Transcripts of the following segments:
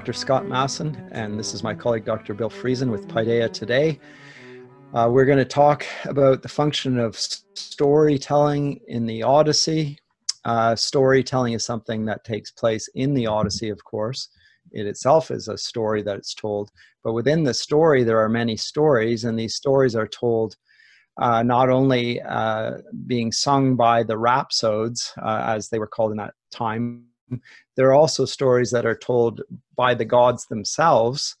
Dr. Scott Masson, and this is my colleague Dr. Bill Friesen with Paideia today. Uh, we're going to talk about the function of storytelling in the Odyssey. Uh, storytelling is something that takes place in the Odyssey, of course. It itself is a story that it's told, but within the story, there are many stories, and these stories are told uh, not only uh, being sung by the rhapsodes, uh, as they were called in that time, there are also stories that are told by the gods themselves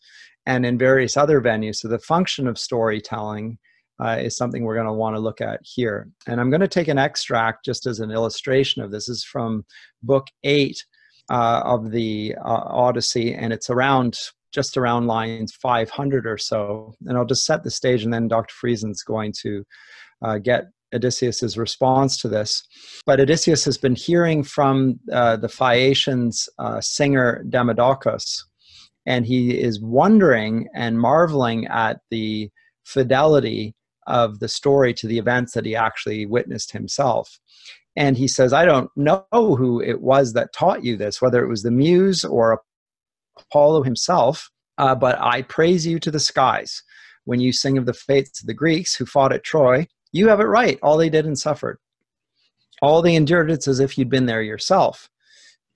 and in various other venues. So the function of storytelling uh, is something we're going to want to look at here. And I'm going to take an extract just as an illustration of this. this is from book eight uh, of the uh, Odyssey, and it's around just around lines 500 or so. And I'll just set the stage, and then Dr. Friesen's going to uh, get Odysseus's response to this. But Odysseus has been hearing from uh, the Phaeacians uh, singer Demodocus, and he is wondering and marveling at the fidelity of the story to the events that he actually witnessed himself. And he says, I don't know who it was that taught you this, whether it was the muse or Apollo himself, uh, but I praise you to the skies when you sing of the fates of the Greeks who fought at Troy you have it right. All they did and suffered. All they endured it's as if you'd been there yourself,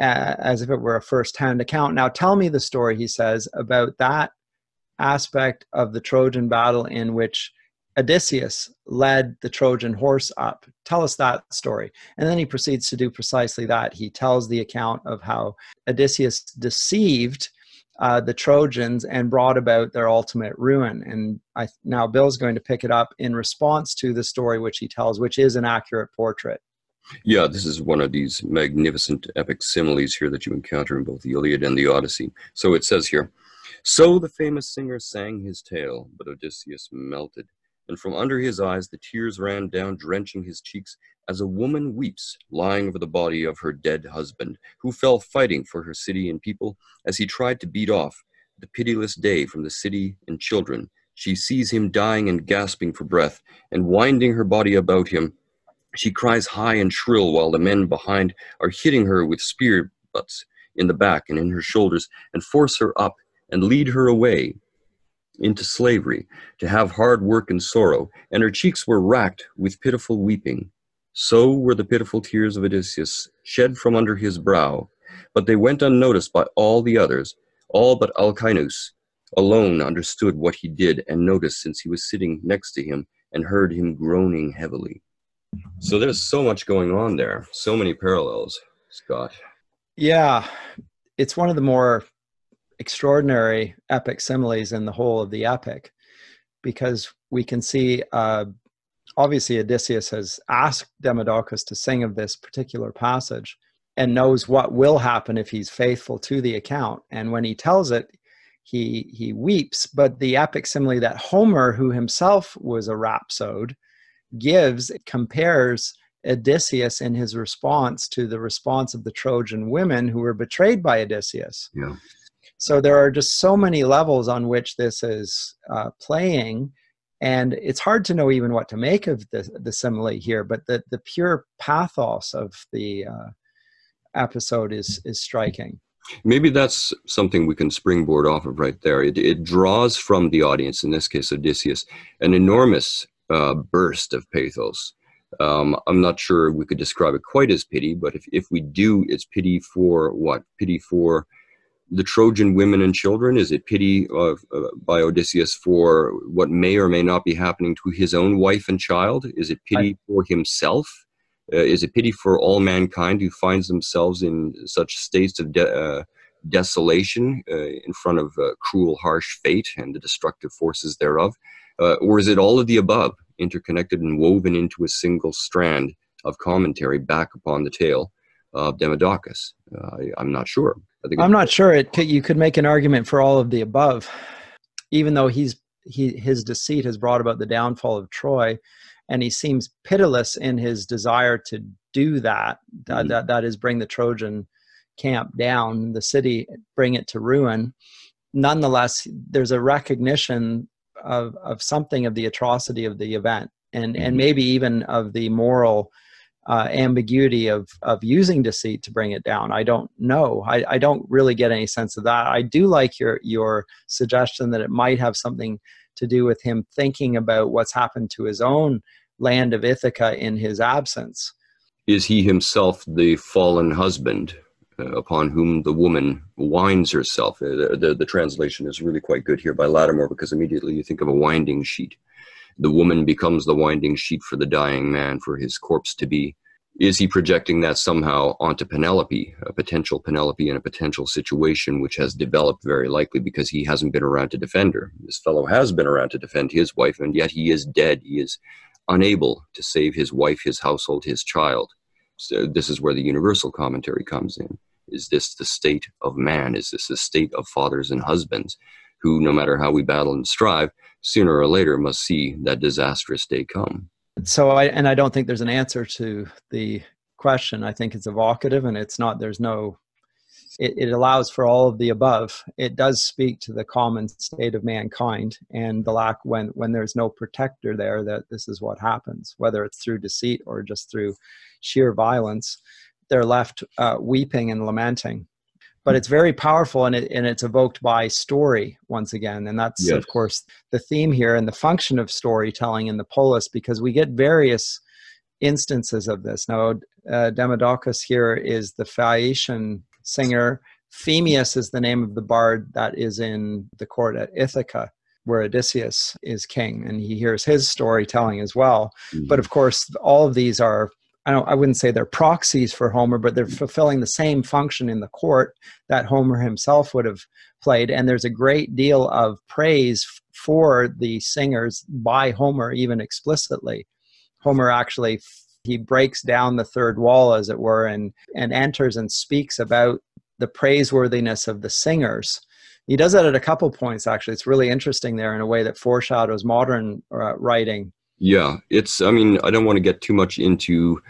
uh, as if it were a first hand account. Now tell me the story, he says, about that aspect of the Trojan battle in which Odysseus led the Trojan horse up. Tell us that story. And then he proceeds to do precisely that. He tells the account of how Odysseus deceived uh, the Trojans and brought about their ultimate ruin. And I, now Bill's going to pick it up in response to the story which he tells, which is an accurate portrait. Yeah, this is one of these magnificent epic similes here that you encounter in both the Iliad and the Odyssey. So it says here So the famous singer sang his tale, but Odysseus melted, and from under his eyes the tears ran down, drenching his cheeks, as a woman weeps, lying over the body of her dead husband, who fell fighting for her city and people, as he tried to beat off the pitiless day from the city and children. She sees him dying and gasping for breath, and winding her body about him, she cries high and shrill while the men behind are hitting her with spear butts in the back and in her shoulders, and force her up and lead her away into slavery, to have hard work and sorrow, and her cheeks were racked with pitiful weeping. So were the pitiful tears of Odysseus shed from under his brow, but they went unnoticed by all the others. All but Alcinous alone understood what he did and noticed since he was sitting next to him and heard him groaning heavily. So there's so much going on there, so many parallels, Scott. Yeah, it's one of the more extraordinary epic similes in the whole of the epic because we can see uh, obviously Odysseus has asked Demodocus to sing of this particular passage and knows what will happen if he's faithful to the account. And when he tells it, he he weeps. But the epic simile that Homer, who himself was a rhapsode, gives compares Odysseus in his response to the response of the Trojan women who were betrayed by Odysseus. Yeah. So there are just so many levels on which this is uh, playing and it's hard to know even what to make of the, the simile here but the, the pure pathos of the uh, episode is is striking. Maybe that's something we can springboard off of right there. It, it draws from the audience in this case odysseus an enormous uh, burst of pathos. Um, i'm not sure we could describe it quite as pity but if, if we do it's pity for what? Pity for the Trojan women and children? Is it pity of, uh, by Odysseus for what may or may not be happening to his own wife and child? Is it pity for himself? Uh, is it pity for all mankind who finds themselves in such states of de- uh, desolation uh, in front of uh, cruel, harsh fate and the destructive forces thereof? Uh, or is it all of the above, interconnected and woven into a single strand of commentary back upon the tale of Demodocus? I, I'm not sure. I'm not sure. It you could make an argument for all of the above, even though he's he his deceit has brought about the downfall of Troy, and he seems pitiless in his desire to do that. Mm-hmm. That, that is, bring the Trojan camp down, the city, bring it to ruin. Nonetheless, there's a recognition of of something of the atrocity of the event, and mm-hmm. and maybe even of the moral uh, ambiguity of of using deceit to bring it down. I don't know. I, I don't really get any sense of that. I do like your your suggestion that it might have something to do with him thinking about what's happened to his own land of Ithaca in his absence. Is he himself the fallen husband uh, upon whom the woman winds herself? Uh, the, the, the translation is really quite good here by Lattimore because immediately you think of a winding sheet the woman becomes the winding sheet for the dying man for his corpse to be. Is he projecting that somehow onto Penelope, a potential Penelope in a potential situation which has developed very likely because he hasn't been around to defend her? This fellow has been around to defend his wife, and yet he is dead. He is unable to save his wife, his household, his child. So this is where the universal commentary comes in. Is this the state of man? Is this the state of fathers and husbands who, no matter how we battle and strive, sooner or later must see that disastrous day come. So I and I don't think there's an answer to the question. I think it's evocative and it's not there's no it, it allows for all of the above. It does speak to the common state of mankind and the lack when when there's no protector there that this is what happens, whether it's through deceit or just through sheer violence. They're left uh, weeping and lamenting but it's very powerful and, it, and it's evoked by story once again and that's yes. of course the theme here and the function of storytelling in the polis because we get various instances of this now uh, demodocus here is the phaeacian singer phemius is the name of the bard that is in the court at ithaca where odysseus is king and he hears his storytelling as well mm-hmm. but of course all of these are I I wouldn't say they're proxies for Homer, but they're fulfilling the same function in the court that Homer himself would have played. And there's a great deal of praise for the singers by Homer, even explicitly. Homer actually he breaks down the third wall, as it were, and and enters and speaks about the praiseworthiness of the singers. He does that at a couple points. Actually, it's really interesting there in a way that foreshadows modern uh, writing yeah, it's, I mean, I don't want to get too much into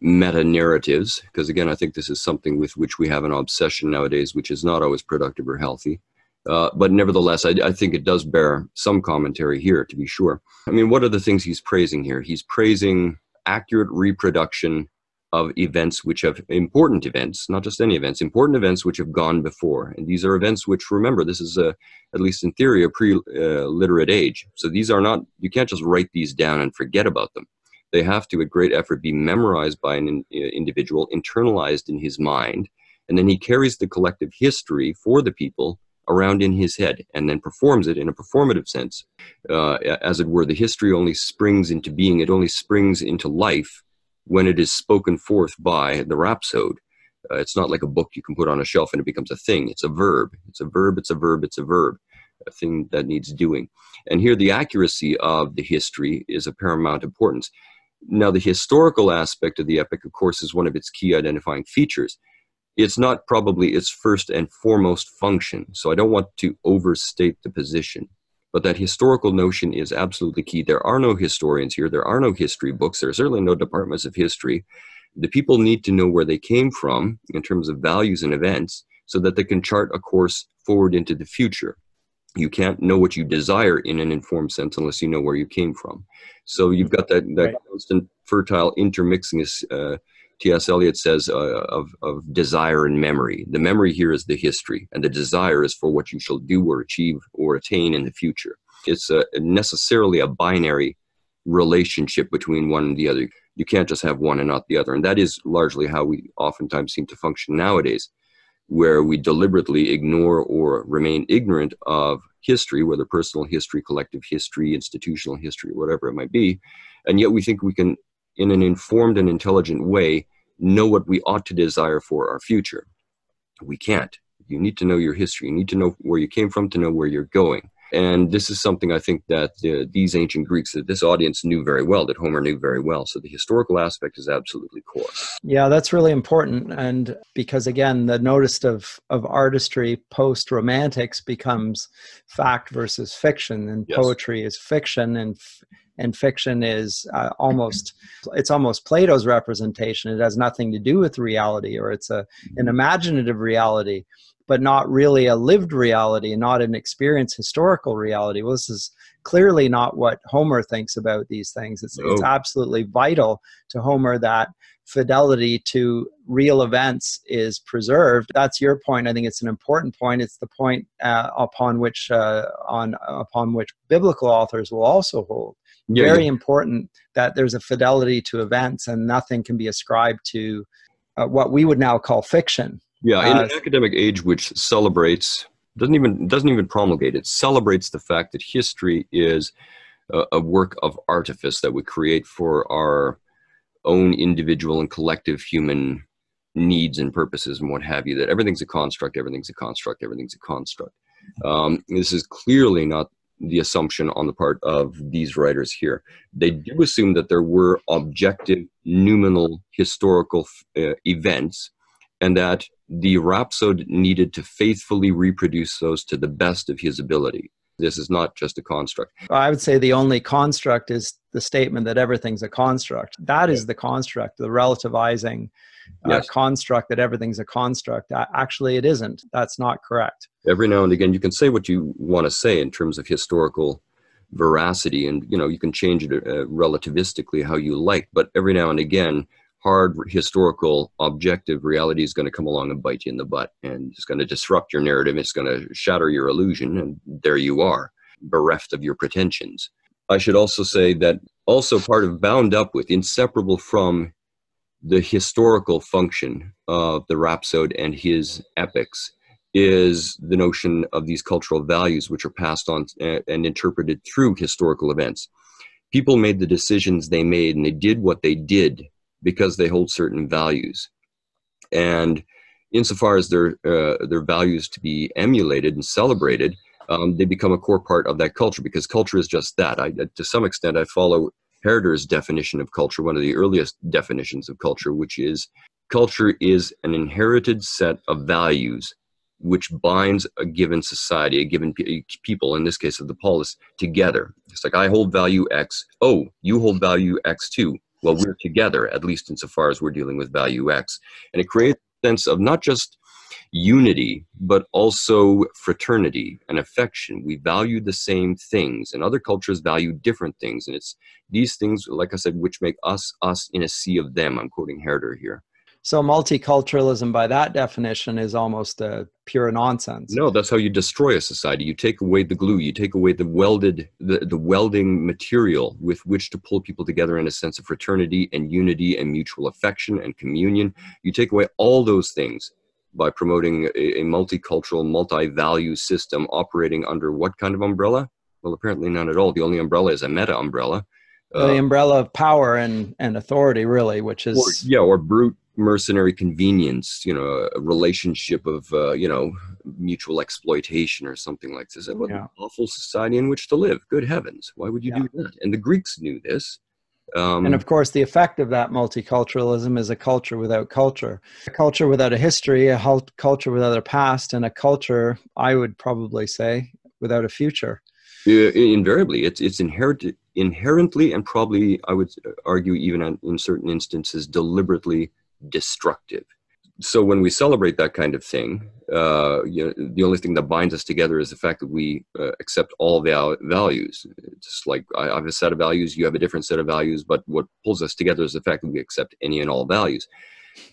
meta narratives because, again, I think this is something with which we have an obsession nowadays, which is not always productive or healthy. Uh, but nevertheless, I, I, think it does bear some commentary here, to be sure. I mean, what are the things he's praising here? He's praising accurate reproduction of events which have important events, not just any events, important events which have gone before. And these are events which, remember, this is a, at least in theory, a pre-literate age. So these are not, you can't just write these down and forget about them. They have to, at great effort, be memorized by an in, uh, individual, internalized in his mind, and then he carries the collective history for the people around in his head and then performs it in a performative sense. Uh, as it were, the history only springs into being, it only springs into life when it is spoken forth by the rhapsode. Uh, it's not like a book you can put on a shelf and it becomes a thing. It's a verb. It's a verb. It's a verb. It's a verb. A thing that needs doing. And here, the accuracy of the history is of paramount importance. Now, the historical aspect of the epic, of course, is one of its key identifying features. It's not probably its first and foremost function, so I don't want to overstate the position. But that historical notion is absolutely key. There are no historians here. There are no history books. There are certainly no departments of history. The people need to know where they came from in terms of values and events so that they can chart a course forward into the future. You can't know what you desire in an informed sense unless you know where you came from. So you've got that, that right. constant fertile intermixing, uh, T.S. Eliot says, uh, of, of desire and memory. The memory here is the history, and the desire is for what you shall do or achieve or attain in the future. It's a, necessarily a binary relationship between one and the other. You can't just have one and not the other. And that is largely how we oftentimes seem to function nowadays, where we deliberately ignore or remain ignorant of history, whether personal history, collective history, institutional history, whatever it might be. And yet we think we can, in an informed and intelligent way, know what we ought to desire for our future. We can't. You need to know your history. You need to know where you came from to know where you're going. And this is something I think that uh, these ancient Greeks, that this audience knew very well, that Homer knew very well. So the historical aspect is absolutely core. Yeah, that's really important. And because again, the notice of, of artistry post romantics becomes fact versus fiction, and yes. poetry is fiction, and and fiction is uh, almost it's almost plato's representation it has nothing to do with reality or it's a an mm-hmm. imaginative reality but not really a lived reality and not an experienced historical reality well this is clearly not what homer thinks about these things it's, no. it's absolutely vital to homer that fidelity to real events is preserved. That's your point. I think it's an important point. It's the point uh, upon which uh, on upon which biblical authors will also hold. Yeah, Very yeah. important that there's a fidelity to events, and nothing can be ascribed to uh, what we would now call fiction. Yeah, in an uh, academic age which celebrates doesn't even doesn't even promulgate it celebrates the fact that history is a, a work of artifice that we create for our own individual and collective human needs and purposes and what have you that everything's a construct everything's a construct everything's a construct um, this is clearly not the assumption on the part of these writers here they do assume that there were objective noumenal historical uh, events and that the rhapsode needed to faithfully reproduce those to the best of his ability this is not just a construct. I would say the only construct is the statement that everything's a construct. That is the construct, the relativizing uh, construct that everything's a construct. Actually, it isn't. That's not correct. Every now and again, you can say what you want to say in terms of historical veracity, and you know you can change it uh, relativistically how you like. But every now and again, hard historical objective reality is going to come along and bite you in the butt and it's going to disrupt your narrative it's going to shatter your illusion and there you are bereft of your pretensions i should also say that also part of bound up with inseparable from the historical function of the rhapsode and his epics is the notion of these cultural values which are passed on uh, and interpreted through historical events people made the decisions they made and they did what they did because they hold certain values. And insofar as their, uh, their values to be emulated and celebrated, um, they become a core part of that culture because culture is just that. I, to some extent, I follow Herder's definition of culture, one of the earliest definitions of culture, which is culture is an inherited set of values which binds a given society, a given pe- people, in this case of the polis, together. It's like I hold value X. Oh, you hold value X too well, we're together, at least insofar as we're dealing with value X. And it creates a sense of not just unity, but also fraternity and affection. We value the same things, and other cultures value different things. And it's these things, like I said, which make us us in a sea of them. I'm quoting Herder here. So multiculturalism, by that definition, is almost a pure nonsense. No, that's how you destroy a society. You take away the glue. You take away the welded, the, the welding material with which to pull people together in a sense of fraternity and unity and mutual affection and communion. You take away all those things by promoting a, a multicultural, multi-value system operating under what kind of umbrella? Well, apparently none at all. The only umbrella is a meta umbrella. Uh, the umbrella of power and, and authority, really, which is or, yeah, or brute mercenary convenience, you know, a relationship of, uh, you know, mutual exploitation or something like this. What yeah. an awful society in which to live. Good heavens. Why would you yeah. do that? And the Greeks knew this. Um, and of course, the effect of that multiculturalism is a culture without culture, a culture without a history, a culture without a past, and a culture, I would probably say, without a future. invariably, it's it's inherent, inherently, and probably I would argue even in certain instances, deliberately destructive. So when we celebrate that kind of thing, uh, you know, the only thing that binds us together is the fact that we uh, accept all val- values. Just like I have a set of values, you have a different set of values, but what pulls us together is the fact that we accept any and all values.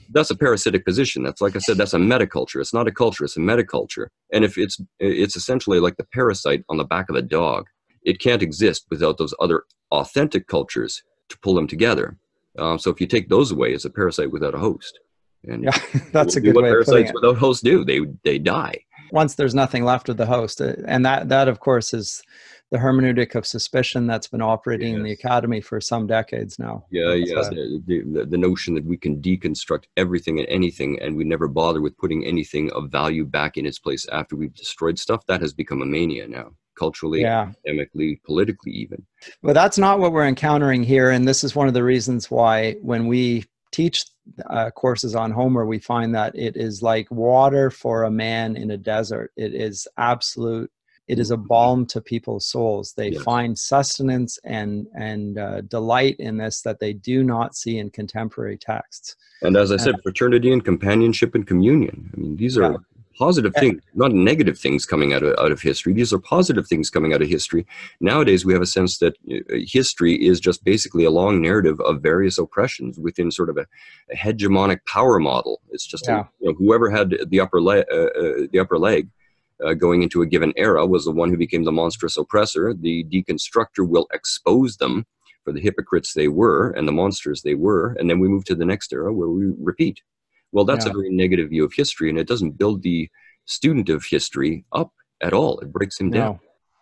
That's a parasitic position. That's like I said, that's a metaculture. It's not a culture; it's a metaculture. And if it's it's essentially like the parasite on the back of a dog, it can't exist without those other authentic cultures to pull them together. Um, so if you take those away, it's a parasite without a host. And yeah, that's a good what way parasites without hosts do. They they die once there's nothing left of the host, uh, and that that of course is the hermeneutic of suspicion that's been operating yes. in the academy for some decades now. Yeah, yeah. The, the, the, notion that we can deconstruct everything and anything, and we never bother with putting anything of value back in its place after we've destroyed stuff, that has become a mania now culturally, yeah. academically, politically, even. But that's not what we're encountering here. And this is one of the reasons why when we teach uh, courses on Homer, we find that it is like water for a man in a desert. It is absolute. It is a mm-hmm. balm to people's souls. They yes. find sustenance and and uh, delight in this that they do not see in contemporary texts. And as I said, fraternity and companionship and communion. I mean, these are yeah positive things, not negative things coming out of, out of history. These are positive things coming out of history. Nowadays, we have a sense that uh, history is just basically a long narrative of various oppressions within sort of a, a hegemonic power model. It's just yeah. a, you know, whoever had the upper, le- uh, uh, the upper leg uh, going into a given era was the one who became the monstrous oppressor. The deconstructor will expose them for the hypocrites they were and the monsters they were. And then we move to the next era where we repeat. Well, that's yeah. a very negative view of history, and it doesn't build the student of history up at all. It breaks him no. down.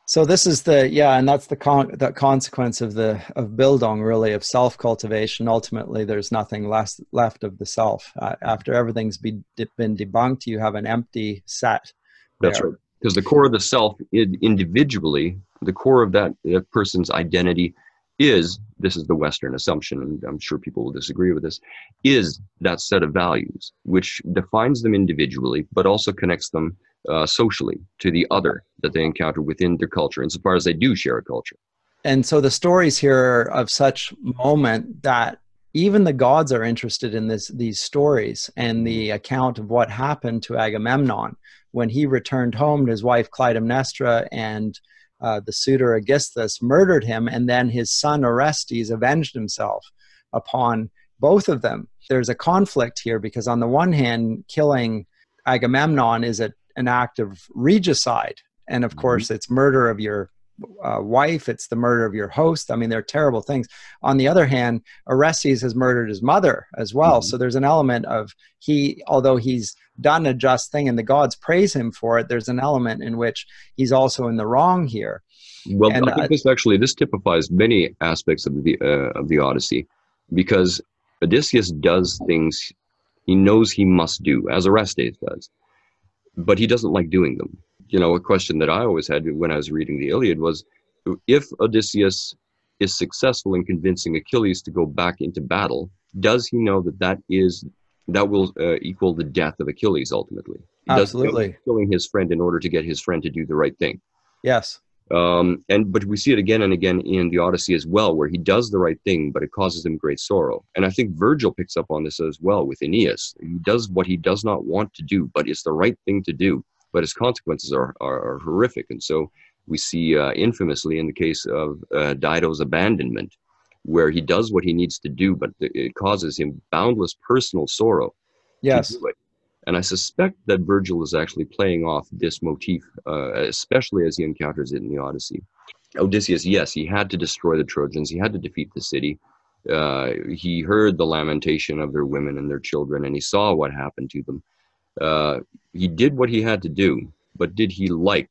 So this is the yeah, and that's the con the consequence of the of Bildung really of self cultivation. Ultimately, there's nothing less left of the self uh, after everything's be, been debunked. You have an empty set. That's right, because the core of the self, individually, the core of that, that person's identity is this is the Western assumption, and I'm sure people will disagree with this, is that set of values which defines them individually, but also connects them uh, socially to the other that they encounter within their culture, insofar as they do share a culture. And so the stories here are of such moment that even the gods are interested in this these stories and the account of what happened to Agamemnon when he returned home to his wife Clytemnestra and uh, the suitor Aegisthus murdered him, and then his son Orestes avenged himself upon both of them. There's a conflict here because, on the one hand, killing Agamemnon is a, an act of regicide, and of mm-hmm. course, it's murder of your uh, wife, it's the murder of your host. I mean, they're terrible things. On the other hand, Orestes has murdered his mother as well. Mm-hmm. So there's an element of he, although he's done a just thing and the gods praise him for it, there's an element in which he's also in the wrong here. Well, and, I think uh, this actually this typifies many aspects of the uh, of the Odyssey, because Odysseus does things he knows he must do, as Orestes does, but he doesn't like doing them you know, a question that I always had when I was reading the Iliad was if Odysseus is successful in convincing Achilles to go back into battle, does he know that that is that will uh, equal the death of Achilles ultimately? He Absolutely, killing his friend in order to get his friend to do the right thing. Yes. Um, and but we see it again and again in the Odyssey as well, where he does the right thing, but it causes him great sorrow. And I think Virgil picks up on this as well with Aeneas. He does what he does not want to do, but it's the right thing to do but its consequences are, are, are horrific. And so we see uh, infamously in the case of uh, Dido's abandonment, where he does what he needs to do, but it causes him boundless personal sorrow. Yes. And I suspect that Virgil is actually playing off this motif, uh, especially as he encounters it in the Odyssey. Odysseus, yes, he had to destroy the Trojans, he had to defeat the city. Uh, he heard the lamentation of their women and their children, and he saw what happened to them. Uh, he did what he had to do, but did he like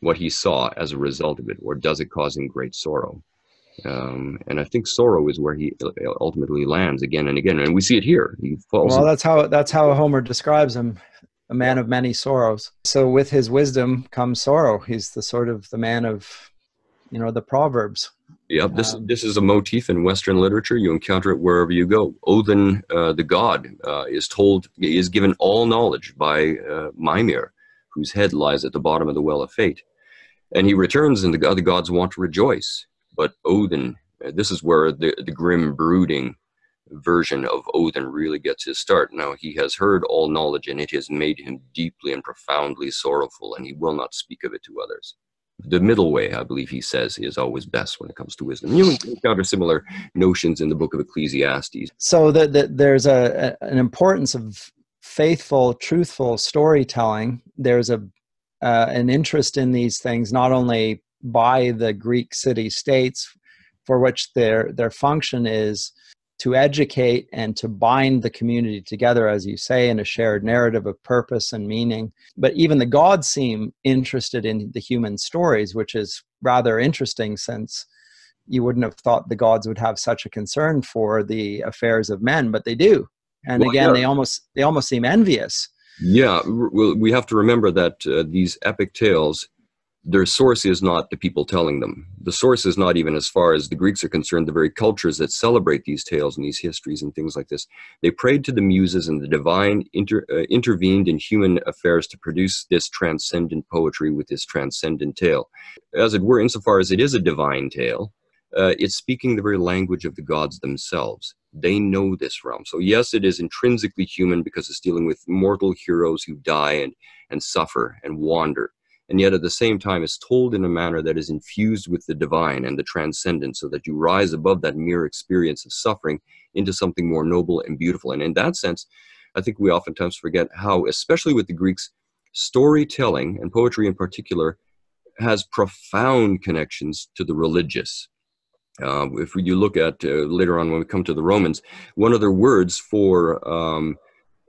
what he saw as a result of it, or does it cause him great sorrow? Um, and I think sorrow is where he ultimately lands again and again, and we see it here. He falls. Well, that's how that's how Homer describes him, a man of many sorrows. So with his wisdom comes sorrow. He's the sort of the man of, you know, the proverbs. Yep, this um, this is a motif in Western literature. You encounter it wherever you go. Odin, uh, the god, uh, is told is given all knowledge by uh, Mimir, whose head lies at the bottom of the well of fate, and he returns, and the other gods want to rejoice. But Odin, uh, this is where the the grim, brooding version of Odin really gets his start. Now he has heard all knowledge, and it has made him deeply and profoundly sorrowful, and he will not speak of it to others the middle way, I believe he says, is always best when it comes to wisdom. You encounter similar notions in the book of Ecclesiastes. So that the, there's a, a, an importance of faithful, truthful storytelling. There's a uh, an interest in these things not only by the Greek city states, for which their their function is to educate and to bind the community together, as you say, in a shared narrative of purpose and meaning. But even the gods seem interested in the human stories, which is rather interesting since you wouldn't have thought the gods would have such a concern for the affairs of men, but they do. And well, again, yeah. they almost they almost seem envious. Yeah, well, we have to remember that uh, these epic tales their source is not the people telling them. The source is not even as far as the Greeks are concerned, the very cultures that celebrate these tales and these histories and things like this. They prayed to the muses and the divine inter, uh, intervened in human affairs to produce this transcendent poetry with this transcendent tale. As it were, insofar as it is a divine tale, uh, it's speaking the very language of the gods themselves. They know this realm. So, yes, it is intrinsically human because it's dealing with mortal heroes who die and, and suffer and wander. And yet, at the same time, it's told in a manner that is infused with the divine and the transcendent, so that you rise above that mere experience of suffering into something more noble and beautiful. And in that sense, I think we oftentimes forget how, especially with the Greeks, storytelling and poetry in particular has profound connections to the religious. Uh, if you look at uh, later on when we come to the Romans, one of their words for um,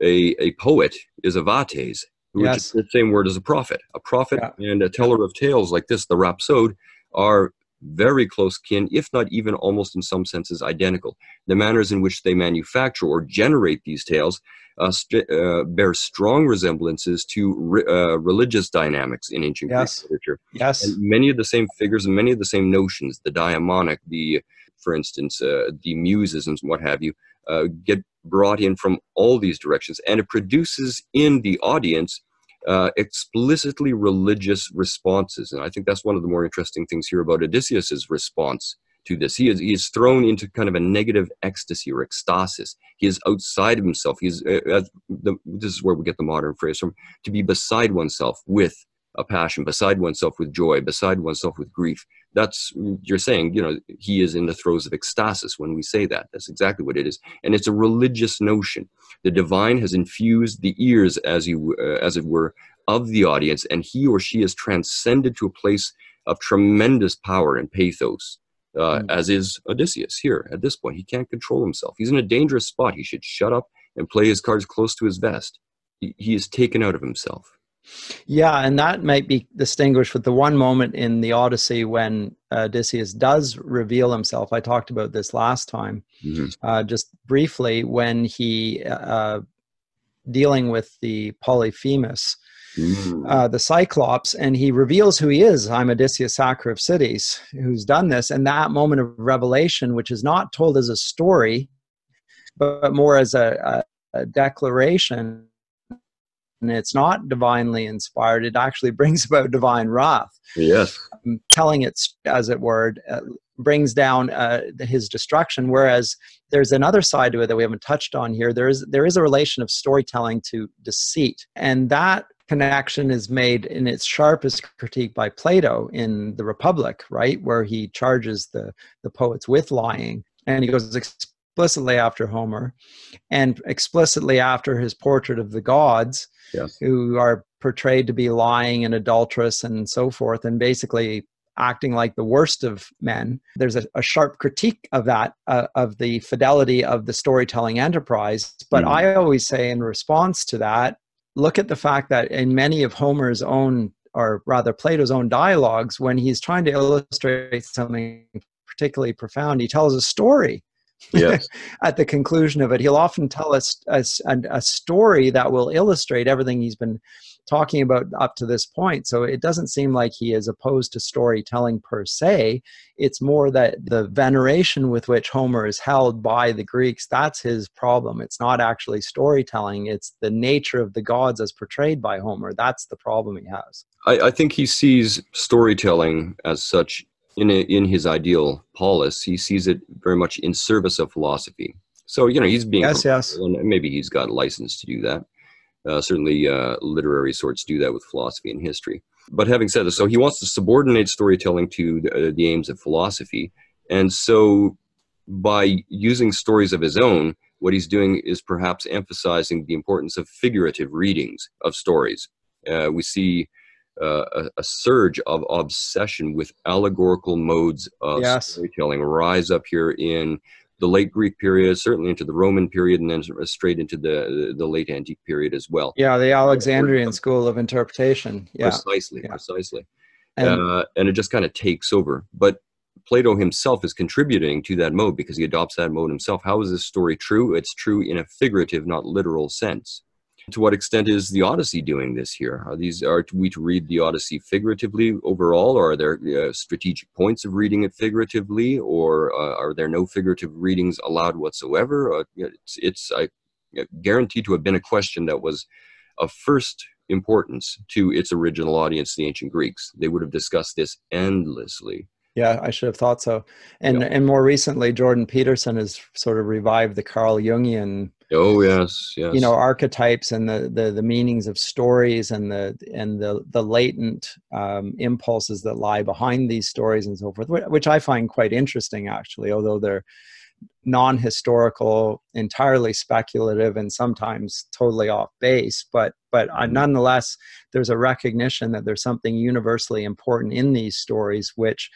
a, a poet is avates, which yes. is the same word as a prophet. A prophet yeah. and a teller of tales like this, the rhapsode, are very close kin, if not even almost in some senses identical. The manners in which they manufacture or generate these tales uh, st- uh, bear strong resemblances to re- uh, religious dynamics in ancient yes. Greek literature. Yes. And many of the same figures and many of the same notions, the daimonic, the, for instance, uh, the muses and what have you, uh, get brought in from all these directions. And it produces in the audience uh, explicitly religious responses. And I think that's one of the more interesting things here about Odysseus's response to this. He is, he is thrown into kind of a negative ecstasy or ecstasis. He is outside of himself. He's, uh, the, this is where we get the modern phrase from, to be beside oneself with a passion, beside oneself with joy, beside oneself with grief. That's, you're saying, you know, he is in the throes of ecstasis when we say that. That's exactly what it is. And it's a religious notion. The divine has infused the ears, as, you, uh, as it were, of the audience, and he or she is transcended to a place of tremendous power and pathos uh, mm. as is Odysseus here at this point. He can't control himself. He's in a dangerous spot. He should shut up and play his cards close to his vest. He, he is taken out of himself. Yeah, and that might be distinguished with the one moment in the Odyssey when Odysseus does reveal himself. I talked about this last time, mm-hmm. uh, just briefly, when he, uh, dealing with the Polyphemus, mm. uh, the Cyclops, and he reveals who he is. I'm Odysseus, sacker of cities, who's done this. And that moment of revelation, which is not told as a story, but more as a, a, a declaration and it's not divinely inspired. It actually brings about divine wrath. Yes. Um, telling it as it were uh, brings down uh, his destruction. Whereas there's another side to it that we haven't touched on here. There is there is a relation of storytelling to deceit. And that connection is made in its sharpest critique by Plato in the Republic, right, where he charges the the poets with lying, and he goes explicitly after Homer, and explicitly after his portrait of the gods, yes. who are portrayed to be lying and adulterous and so forth, and basically acting like the worst of men. There's a, a sharp critique of that, uh, of the fidelity of the storytelling enterprise. But mm. I always say, in response to that, look at the fact that in many of Homer's own, or rather Plato's own dialogues, when he's trying to illustrate something particularly profound, he tells a story. Yes. at the conclusion of it, he'll often tell us a, a, a story that will illustrate everything he's been talking about up to this point. So it doesn't seem like he is opposed to storytelling per se. It's more that the veneration with which Homer is held by the Greeks, that's his problem. It's not actually storytelling, it's the nature of the gods as portrayed by Homer. That's the problem he has. I, I think he sees storytelling as such in, a, in his ideal polis. He sees it very much in service of philosophy. So, you know, he's being, yes, yes. And maybe he's got license to do that. Uh, certainly, uh, literary sorts do that with philosophy and history. But having said this, so he wants to subordinate storytelling to the, uh, the aims of philosophy. And so, by using stories of his own, what he's doing is perhaps emphasizing the importance of figurative readings of stories. Uh, we see uh, a, a, surge of obsession with allegorical modes of yes. storytelling rise up here in the late Greek period, certainly into the Roman period, and then straight into the the late antique period as well. Yeah, the Alexandrian school of interpretation. Yeah, precisely, yeah. precisely, and, uh, and it just kind of takes over. But Plato himself is contributing to that mode because he adopts that mode himself. How is this story true? It's true in a figurative, not literal sense. To what extent is the Odyssey doing this here? Are these are we to read the Odyssey figuratively overall, or are there uh, strategic points of reading it figuratively, or uh, are there no figurative readings allowed whatsoever? Uh, it's, it's I guarantee to have been a question that was of first importance to its original audience, the ancient Greeks. They would have discussed this endlessly Yeah, I should have thought so. And yeah. and more recently, Jordan Peterson has sort of revived the Carl Jungian. Oh yes, yes. You know, archetypes and the the, the meanings of stories and the and the the latent um, impulses that lie behind these stories and so forth, which I find quite interesting actually. Although they're non-historical, entirely speculative, and sometimes totally off base. But but uh, nonetheless, there's a recognition that there's something universally important in these stories, which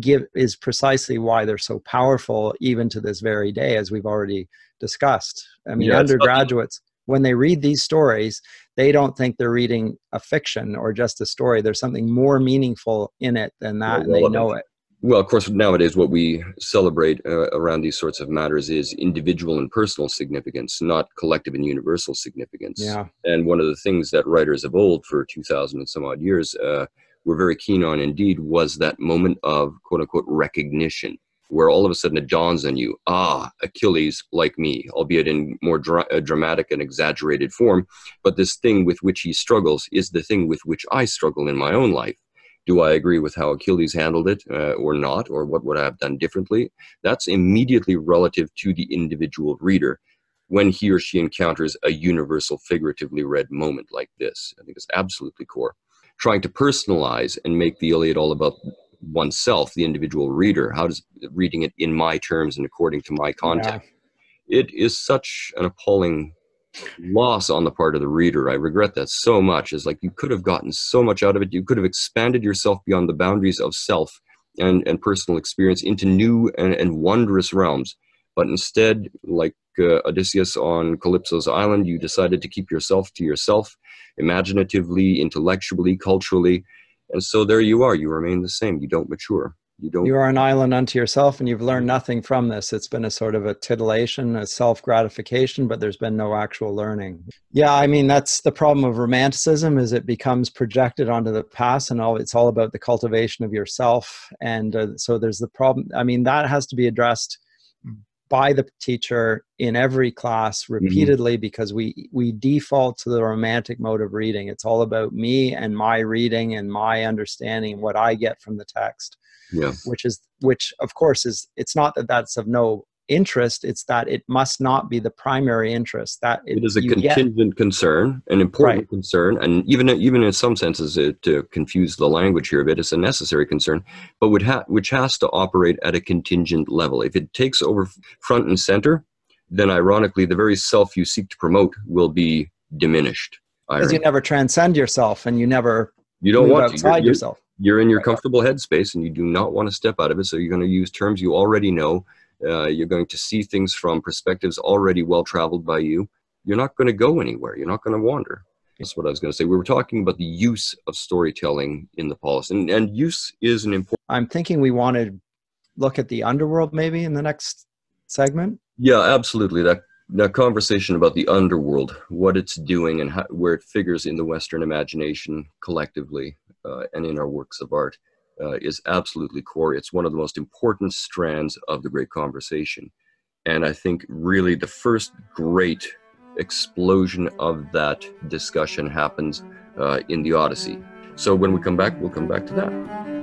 give is precisely why they're so powerful, even to this very day, as we've already discussed. I mean, yeah, undergraduates. When they read these stories, they don't think they're reading a fiction or just a story. There's something more meaningful in it than that, and they know it well, of course, nowadays what we celebrate uh, around these sorts of matters is individual and personal significance, not collective and universal significance. Yeah. And one of the things that writers of old for 2,000 and some odd years uh, were very keen on indeed was that moment of quote unquote recognition, where all of a sudden it dawns on you, ah, Achilles like me, albeit in more dra- uh, dramatic and exaggerated form. But this thing with which he struggles is the thing with which I struggle in my own life do I agree with how Achilles handled it uh, or not, or what would I have done differently? That's immediately relative to the individual reader when he or she encounters a universal, figuratively read moment like this. I think it's absolutely core. Trying to personalize and make the Iliad all about oneself, the individual reader, how does reading it in my terms and according to my context? Yeah. It is such an appalling loss on the part of the reader. I regret that so much. Is like you could have gotten so much out of it. You could have expanded yourself beyond the boundaries of self and, and personal experience into new and, and wondrous realms. But instead, like uh, Odysseus on Calypso's island, you decided to keep yourself to yourself, imaginatively, intellectually, culturally. And so there you are. You remain the same. You don't mature you don't you are an island unto yourself and you've learned nothing from this it's been a sort of a titillation a self gratification but there's been no actual learning yeah i mean that's the problem of romanticism is it becomes projected onto the past and all it's all about the cultivation of yourself and uh, so there's the problem i mean that has to be addressed by the teacher in every class mm-hmm. repeatedly mm-hmm. because we we default to the romantic mode of reading it's all about me and my reading and my understanding what i get from the text yeah. which is which of course is it's not that that's of no interest it's that it must not be the primary interest that it, it is a contingent get. concern an important right. concern and even even in some senses it, to confuse the language here a bit it's a necessary concern but would ha- which has to operate at a contingent level if it takes over front and center then ironically the very self you seek to promote will be diminished because you never transcend yourself and you never you don't want outside to. You're, yourself you're in your comfortable headspace and you do not want to step out of it. So you're going to use terms you already know. Uh, you're going to see things from perspectives already well traveled by you. You're not going to go anywhere. You're not going to wander. That's what I was going to say. We were talking about the use of storytelling in the polis, and, and use is an important. I'm thinking we want to look at the underworld maybe in the next segment. Yeah, absolutely. That that conversation about the underworld, what it's doing, and how, where it figures in the Western imagination collectively uh, and in our works of art uh, is absolutely core. It's one of the most important strands of the great conversation. And I think really the first great explosion of that discussion happens uh, in the Odyssey. So when we come back, we'll come back to that.